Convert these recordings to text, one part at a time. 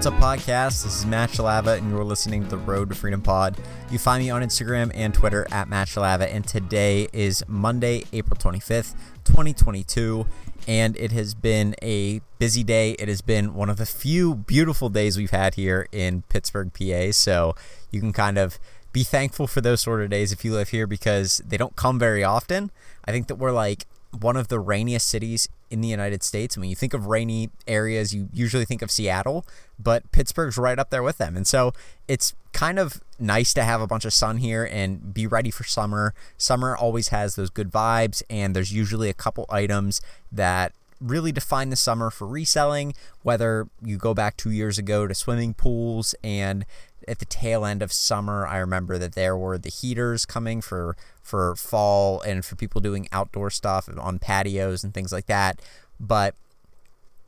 What's up, podcast? This is Matt Shalava, and you're listening to the Road to Freedom Pod. You find me on Instagram and Twitter at Matt Shalava, and today is Monday, April 25th, 2022, and it has been a busy day. It has been one of the few beautiful days we've had here in Pittsburgh, PA, so you can kind of be thankful for those sort of days if you live here because they don't come very often. I think that we're like one of the rainiest cities in the United States. When you think of rainy areas, you usually think of Seattle, but Pittsburgh's right up there with them. And so it's kind of nice to have a bunch of sun here and be ready for summer. Summer always has those good vibes, and there's usually a couple items that really define the summer for reselling, whether you go back two years ago to swimming pools and at the tail end of summer, I remember that there were the heaters coming for for fall and for people doing outdoor stuff on patios and things like that. But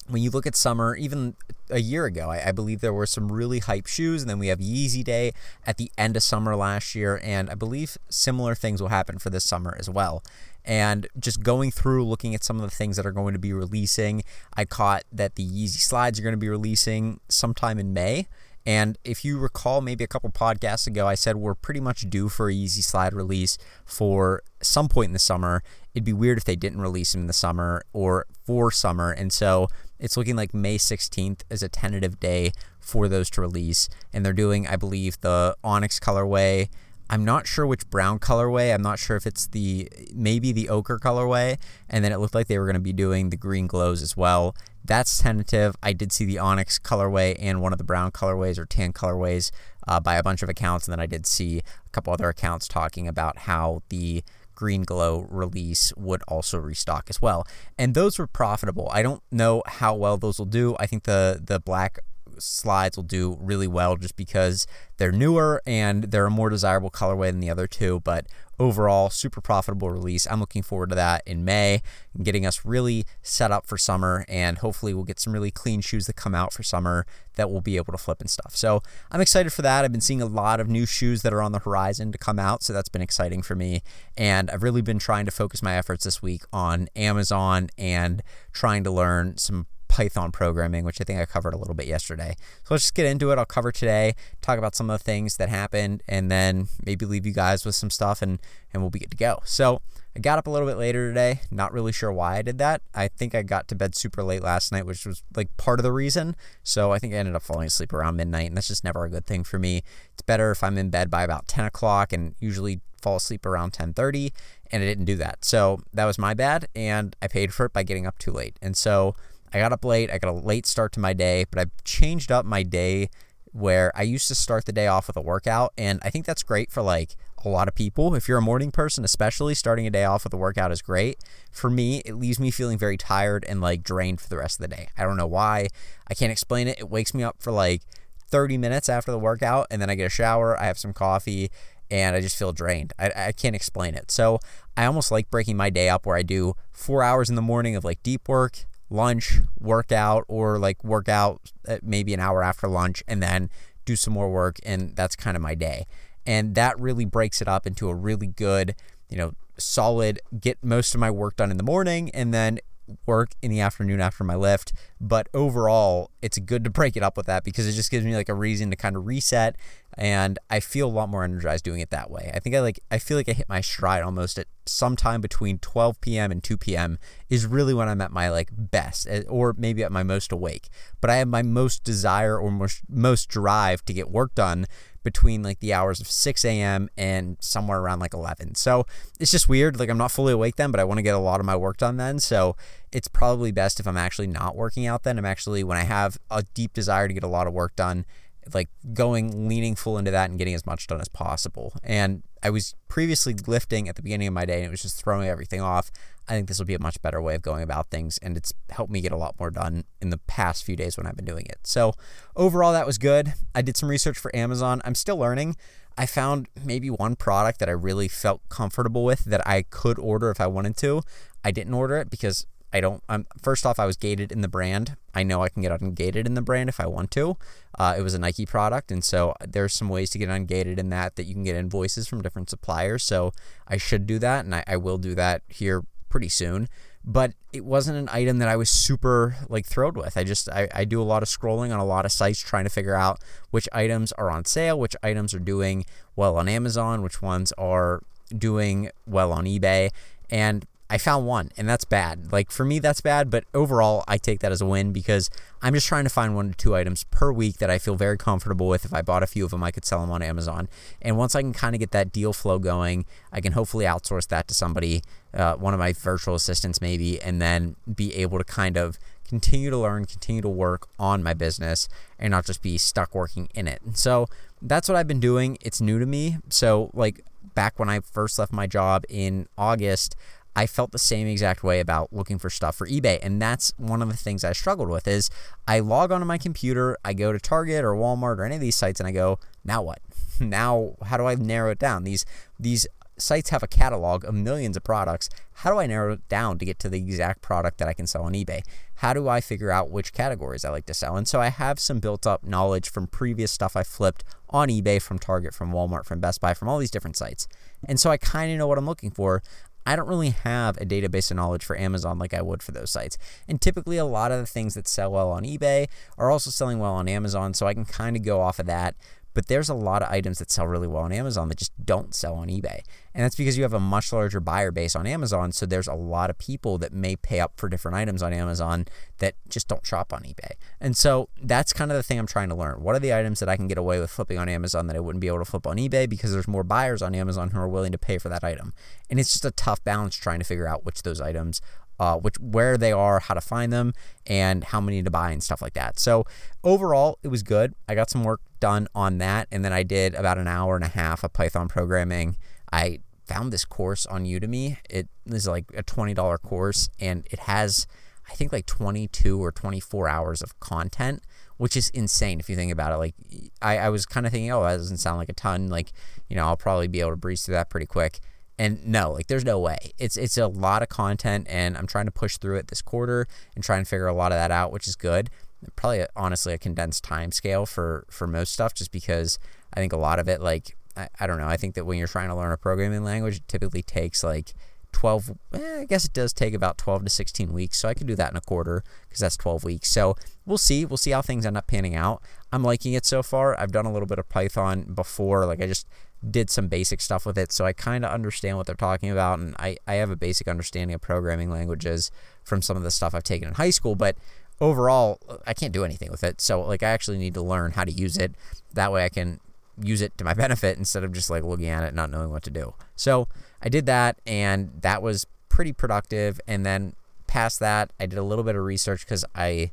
when you look at summer, even a year ago, I, I, believe there were some really hype shoes, and then we have Yeezy Day at the end of summer last year, and I believe similar things will happen for this summer as well. And just going through looking at some of the things that are going to be releasing, I caught that the Yeezy slides are going to be releasing sometime in May. And if you recall, maybe a couple podcasts ago, I said we're pretty much due for a Yeezy Slide release for some point in the summer. It'd be weird if they didn't release them in the summer or for summer. And so it's looking like May 16th is a tentative day for those to release. And they're doing, I believe, the Onyx colorway. I'm not sure which brown colorway. I'm not sure if it's the maybe the ochre colorway. And then it looked like they were going to be doing the green glows as well. That's tentative. I did see the onyx colorway and one of the brown colorways or tan colorways uh, by a bunch of accounts, and then I did see a couple other accounts talking about how the green glow release would also restock as well and those were profitable i don't know how well those will do i think the the black slides will do really well just because they're newer and they're a more desirable colorway than the other two. But overall, super profitable release. I'm looking forward to that in May getting us really set up for summer. And hopefully, we'll get some really clean shoes that come out for summer that we'll be able to flip and stuff. So I'm excited for that. I've been seeing a lot of new shoes that are on the horizon to come out. So that's been exciting for me. And I've really been trying to focus my efforts this week on Amazon and trying to learn some Python programming, which I think I covered a little bit yesterday. So let's just get into it. I'll cover today, talk about some of the things that happened, and then maybe leave you guys with some stuff and, and we'll be good to go. So I got up a little bit later today. Not really sure why I did that. I think I got to bed super late last night, which was like part of the reason. So I think I ended up falling asleep around midnight, and that's just never a good thing for me. It's better if I'm in bed by about 10 o'clock and usually fall asleep around 10:30 and I didn't do that. So that was my bad and I paid for it by getting up too late. And so I got up late. I got a late start to my day, but I've changed up my day where I used to start the day off with a workout. And I think that's great for like a lot of people. If you're a morning person, especially, starting a day off with a workout is great. For me, it leaves me feeling very tired and like drained for the rest of the day. I don't know why. I can't explain it. It wakes me up for like 30 minutes after the workout, and then I get a shower, I have some coffee, and I just feel drained. I, I can't explain it. So I almost like breaking my day up where I do four hours in the morning of like deep work, lunch, workout, or like workout uh, maybe an hour after lunch, and then do some more work. And that's kind of my day. And that really breaks it up into a really good, you know, solid, get most of my work done in the morning and then work in the afternoon after my lift. But overall, it's good to break it up with that because it just gives me like a reason to kind of reset and I feel a lot more energized doing it that way. I think I like I feel like I hit my stride almost at sometime between 12 p.m. and 2 p.m. is really when I'm at my like best eh, or maybe at my most awake. But I have my most desire or most most drive to get work done between like the hours of 6 a.m. and somewhere around like 11. So it's just weird. Like I'm not fully awake then, but I want to get a lot of my work done then. So it's probably best if I'm actually not working out then. I'm actually, when I have a deep desire to get a lot of work done, like going leaning full into that and getting as much done as possible. And I was previously lifting at the beginning of my day and it was just throwing everything off. I think this will be a much better way of going about things and it's helped me get a lot more done in the past few days when I've been doing it. So, overall that was good. I did some research for Amazon. I'm still learning. I found maybe one product that I really felt comfortable with that I could order if I wanted to. I didn't order it because I don't. I'm first off, I was gated in the brand. I know I can get ungated in the brand if I want to. Uh, it was a Nike product, and so there's some ways to get ungated in that that you can get invoices from different suppliers. So I should do that, and I, I will do that here pretty soon. but it wasn't an item that I was super like thrilled with. I just I, I do a lot of scrolling on a lot of sites trying to figure out which items are on sale, which items are doing well on Amazon, which ones are doing well on eBay. And I found one, and that's bad. Like for me, that's bad, but overall, I take that as a win because I'm just trying to find one to two items per week that I feel very comfortable with. If I bought a few of them, I could sell them on Amazon. And once I can kind of get that deal flow going, I can hopefully outsource that to somebody, uh, one of my virtual assistants maybe, and then be able to kind of continue to learn, continue to work on my business, and not just be stuck working in it. so that's what I've been doing. It's new to me. So, like, back when I first left my job in August, I felt the same exact way about looking for stuff for eBay. And that's one of the things I struggled with is I log onto my computer, I go to Target or Walmart or any of these sites and I go, now what? Now how do I narrow it down? These these sites have a catalog of millions of products. How do I narrow it down to get to the exact product that I can sell on eBay? How do I figure out which categories I like to sell? And so I have some built up knowledge from previous stuff I flipped on eBay from Target, from Walmart, from Best Buy, from all these different sites. And so I kind of know what I'm looking for. I don't really have a database of knowledge for Amazon like I would for those sites. And typically, a lot of the things that sell well on eBay are also selling well on Amazon, so I can kind of go off of that. But there's a lot of items that sell really well on Amazon that just don't sell on eBay. And that's because you have a much larger buyer base on Amazon. So there's a lot of people that may pay up for different items on Amazon that just don't shop on eBay. And so that's kind of the thing I'm trying to learn. What are the items that I can get away with flipping on Amazon that I wouldn't be able to flip on eBay because there's more buyers on Amazon who are willing to pay for that item? And it's just a tough balance trying to figure out which those items uh, which where they are, how to find them, and how many to buy and stuff like that. So overall, it was good. I got some work done on that, and then I did about an hour and a half of Python programming. I found this course on Udemy. It is like a twenty dollar course, and it has I think like twenty two or twenty four hours of content which is insane if you think about it. Like, I, I was kind of thinking, oh, that doesn't sound like a ton. Like, you know, I'll probably be able to breeze through that pretty quick. And no, like there's no way. It's it's a lot of content and I'm trying to push through it this quarter and try and figure a lot of that out, which is good. Probably honestly a condensed time scale for for most stuff just because I think a lot of it like I, I don't know. I think that when you're trying to learn a programming language, it typically takes like 12 eh, I guess it does take about 12 to 16 weeks so I could do that in a quarter because that's 12 weeks so we'll see we'll see how things end up panning out I'm liking it so far I've done a little bit of Python before like I just did some basic stuff with it, so I kind of understand what they're talking about, and I, I have a basic understanding of programming languages from some of the stuff I've taken in high school, but overall, uh, I can't do anything with it. So, like, I actually need to learn how to use it. That way I can use it to my benefit instead of just like looking at it not knowing what to do. So, I did that, and that was pretty productive. And then past that, I did a little bit of research because I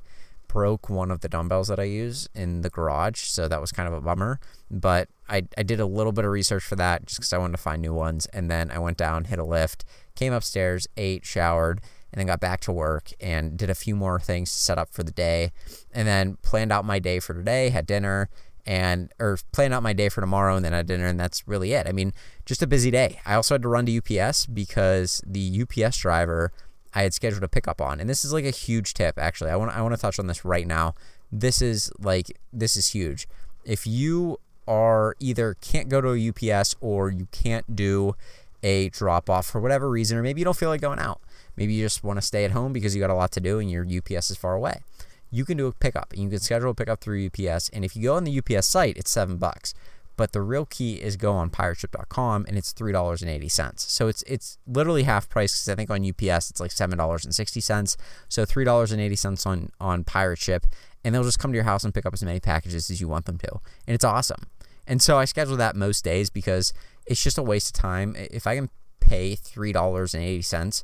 broke one of the dumbbells that I use in the garage, so that was kind of a bummer. But I, I did a little bit of research for that just because I wanted to find new ones. And then I went down, hit a lift, came upstairs, ate, showered, and then got back to work and did a few more things to set up for the day. And then planned out my day for today, had dinner, and or planned out my day for tomorrow and then had dinner and that's really it. I mean, just a busy day. I also had to run to UPS because the UPS driver I had scheduled a pickup on. And this is like a huge tip actually. I want I want to touch on this right now. This is like this is huge. If you are either can't go to a UPS or you can't do a drop off for whatever reason or maybe you don't feel like going out. Maybe you just want to stay at home because you got a lot to do and your UPS is far away. You can do a pickup and you can schedule a pickup through UPS and if you go on the UPS site, it's 7 bucks. But the real key is go on pirateship.com and it's three dollars and eighty cents. So it's it's literally half price because I think on UPS it's like seven dollars and sixty cents. So three dollars and eighty cents on on pirate ship, and they'll just come to your house and pick up as many packages as you want them to, and it's awesome. And so I schedule that most days because it's just a waste of time. If I can pay three dollars and eighty cents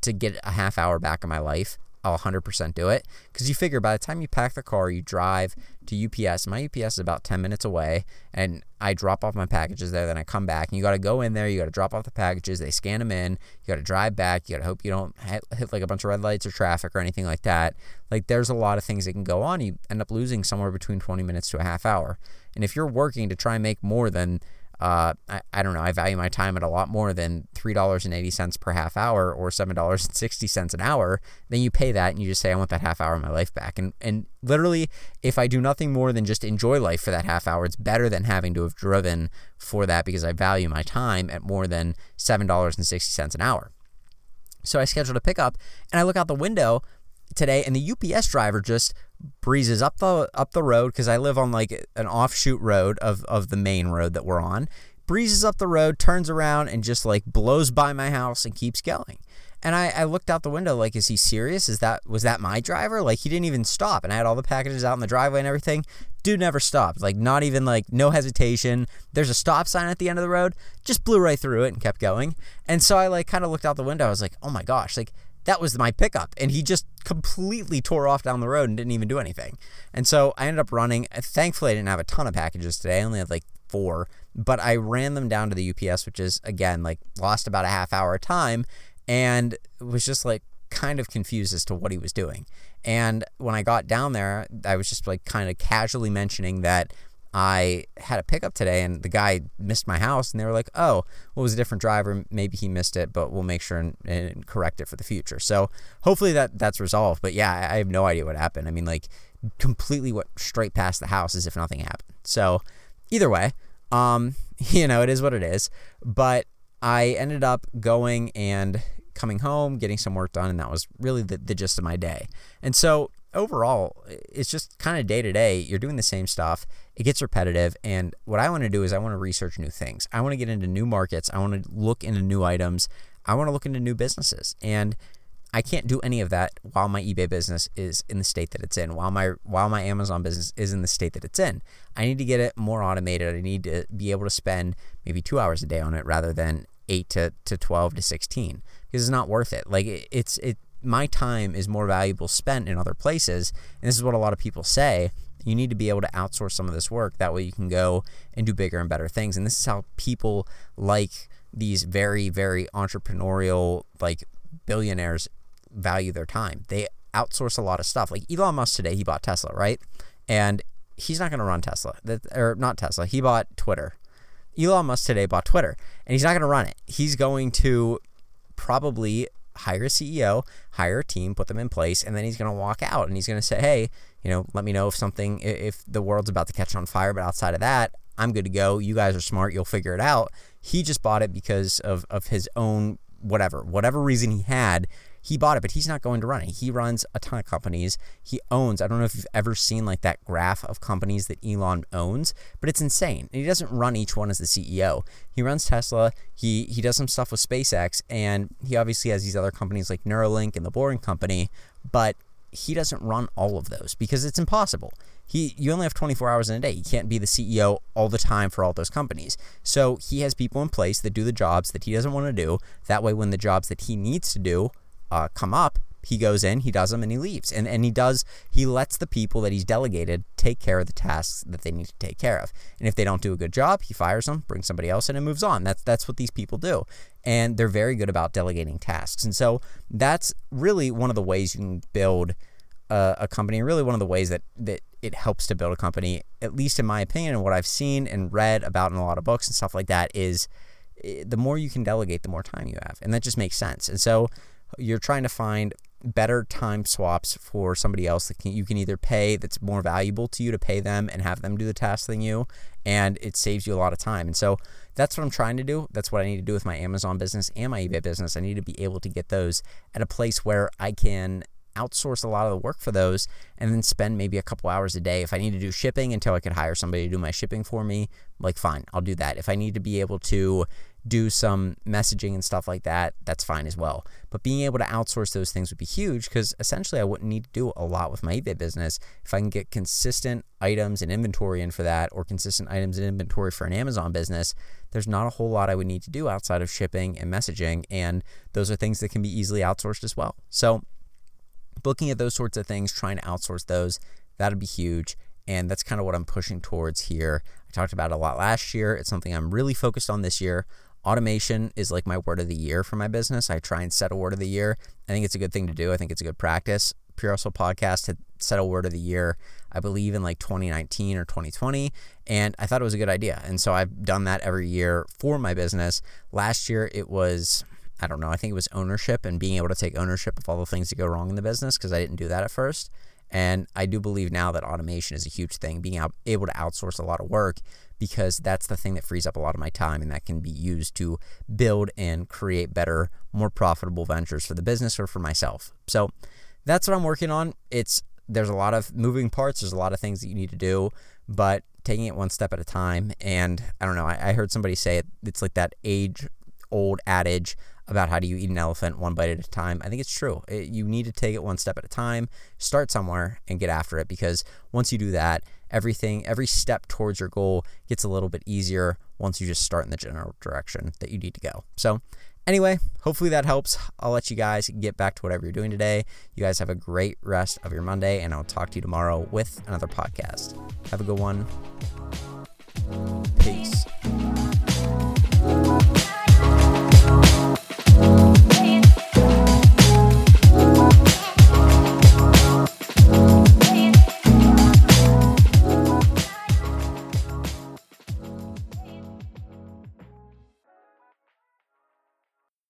to get a half hour back in my life, I'll 100% do it. Because you figure by the time you pack the car, you drive to UPS. My UPS is about 10 minutes away, and I drop off my packages there. Then I come back, and you got to go in there. You got to drop off the packages. They scan them in. You got to drive back. You got to hope you don't hit, hit like a bunch of red lights or traffic or anything like that. Like there's a lot of things that can go on. You end up losing somewhere between 20 minutes to a half hour. And if you're working to try and make more than uh, I, I don't know. I value my time at a lot more than $3.80 per half hour or $7.60 an hour. Then you pay that and you just say, I want that half hour of my life back. And, and literally, if I do nothing more than just enjoy life for that half hour, it's better than having to have driven for that because I value my time at more than $7.60 an hour. So I scheduled a pickup and I look out the window today and the UPS driver just breezes up the up the road because I live on like an offshoot road of, of the main road that we're on. Breezes up the road, turns around and just like blows by my house and keeps going. And I, I looked out the window like, is he serious? Is that was that my driver? Like he didn't even stop. And I had all the packages out in the driveway and everything. Dude never stopped. Like not even like no hesitation. There's a stop sign at the end of the road. Just blew right through it and kept going. And so I like kind of looked out the window. I was like, oh my gosh, like that was my pickup. And he just completely tore off down the road and didn't even do anything. And so I ended up running. Thankfully, I didn't have a ton of packages today. I only had like four, but I ran them down to the UPS, which is again like lost about a half hour of time and was just like kind of confused as to what he was doing. And when I got down there, I was just like kind of casually mentioning that I had a pickup today and the guy missed my house and they were like, oh, well, it was a different driver. Maybe he missed it, but we'll make sure and, and correct it for the future. So hopefully that that's resolved. But yeah, I have no idea what happened. I mean, like completely went straight past the house as if nothing happened. So either way, um, you know, it is what it is. But I ended up going and coming home, getting some work done, and that was really the, the gist of my day. And so overall, it's just kind of day to day. You're doing the same stuff. It gets repetitive. And what I want to do is I want to research new things. I want to get into new markets. I want to look into new items. I want to look into new businesses. And I can't do any of that while my eBay business is in the state that it's in, while my while my Amazon business is in the state that it's in. I need to get it more automated. I need to be able to spend maybe two hours a day on it rather than eight to, to twelve to sixteen because it's not worth it. Like it, it's it my time is more valuable spent in other places, and this is what a lot of people say. You need to be able to outsource some of this work. That way you can go and do bigger and better things. And this is how people like these very, very entrepreneurial, like billionaires value their time. They outsource a lot of stuff. Like Elon Musk today, he bought Tesla, right? And he's not going to run Tesla. That, or not Tesla. He bought Twitter. Elon Musk today bought Twitter, and he's not going to run it. He's going to probably hire a CEO, hire a team, put them in place, and then he's going to walk out and he's going to say, hey, you know, let me know if something, if the world's about to catch on fire. But outside of that, I'm good to go. You guys are smart. You'll figure it out. He just bought it because of, of his own whatever, whatever reason he had he bought it, but he's not going to run it. He runs a ton of companies. He owns, I don't know if you've ever seen like that graph of companies that Elon owns, but it's insane. And he doesn't run each one as the CEO. He runs Tesla, he he does some stuff with SpaceX, and he obviously has these other companies like Neuralink and the Boring Company, but he doesn't run all of those because it's impossible. He you only have 24 hours in a day. You can't be the CEO all the time for all those companies. So he has people in place that do the jobs that he doesn't want to do. That way when the jobs that he needs to do uh, come up, he goes in, he does them, and he leaves. And and he does he lets the people that he's delegated take care of the tasks that they need to take care of. And if they don't do a good job, he fires them, brings somebody else in, and moves on. That's that's what these people do. And they're very good about delegating tasks. And so that's really one of the ways you can build a, a company. Really, one of the ways that that it helps to build a company, at least in my opinion, and what I've seen and read about in a lot of books and stuff like that, is eh, the more you can delegate, the more time you have, and that just makes sense. And so you're trying to find better time swaps for somebody else that can, you can either pay that's more valuable to you to pay them and have them do the task than you and it saves you a lot of time. And so that's what i'm trying to do. That's what i need to do with my amazon business and my ebay business. I need to be able to get those at a place where i can outsource a lot of the work for those and then spend maybe a couple hours a day. If i need to do shipping until i could hire somebody to do my shipping for me like fine i'll do that. If i need to be able to do some messaging and stuff like that, that's fine as well. But being able to outsource those things would be huge because essentially I wouldn't need to do a lot with my eBay business if I can get consistent items and inventory in for that or consistent items and inventory for an Amazon business. There's not a whole lot I would need to do outside of shipping and messaging, and those are things that can be easily outsourced as well. So, looking at those sorts of things, trying to outsource those, that'd be huge. And that's kind of what I'm pushing towards here. I talked about it a lot last year. It's something I'm really focused on this year. Automation is like my word of the year for my business. I try and set a word of the year. I think it's a good thing to do. I think it's a good practice. Pure Hustle Podcast had set a word of the year, I believe, in like 2019 or 2020. And I thought it was a good idea. And so I've done that every year for my business. Last year, it was, I don't know, I think it was ownership and being able to take ownership of all the things that go wrong in the business because I didn't do that at first. And I do believe now that automation is a huge thing, being able to outsource a lot of work because that's the thing that frees up a lot of my time and that can be used to build and create better, more profitable ventures for the business or for myself. So that's what I'm working on. It's there's a lot of moving parts, there's a lot of things that you need to do, but taking it one step at a time. And I don't know, I, I heard somebody say it, it's like that age old adage about how do you eat an elephant one bite at a time. I think it's true. It, you need to take it one step at a time, start somewhere, and get after it because once you do that, everything, every step towards your goal gets a little bit easier once you just start in the general direction that you need to go. So, anyway, hopefully that helps. I'll let you guys get back to whatever you're doing today. You guys have a great rest of your Monday, and I'll talk to you tomorrow with another podcast. Have a good one. Peace.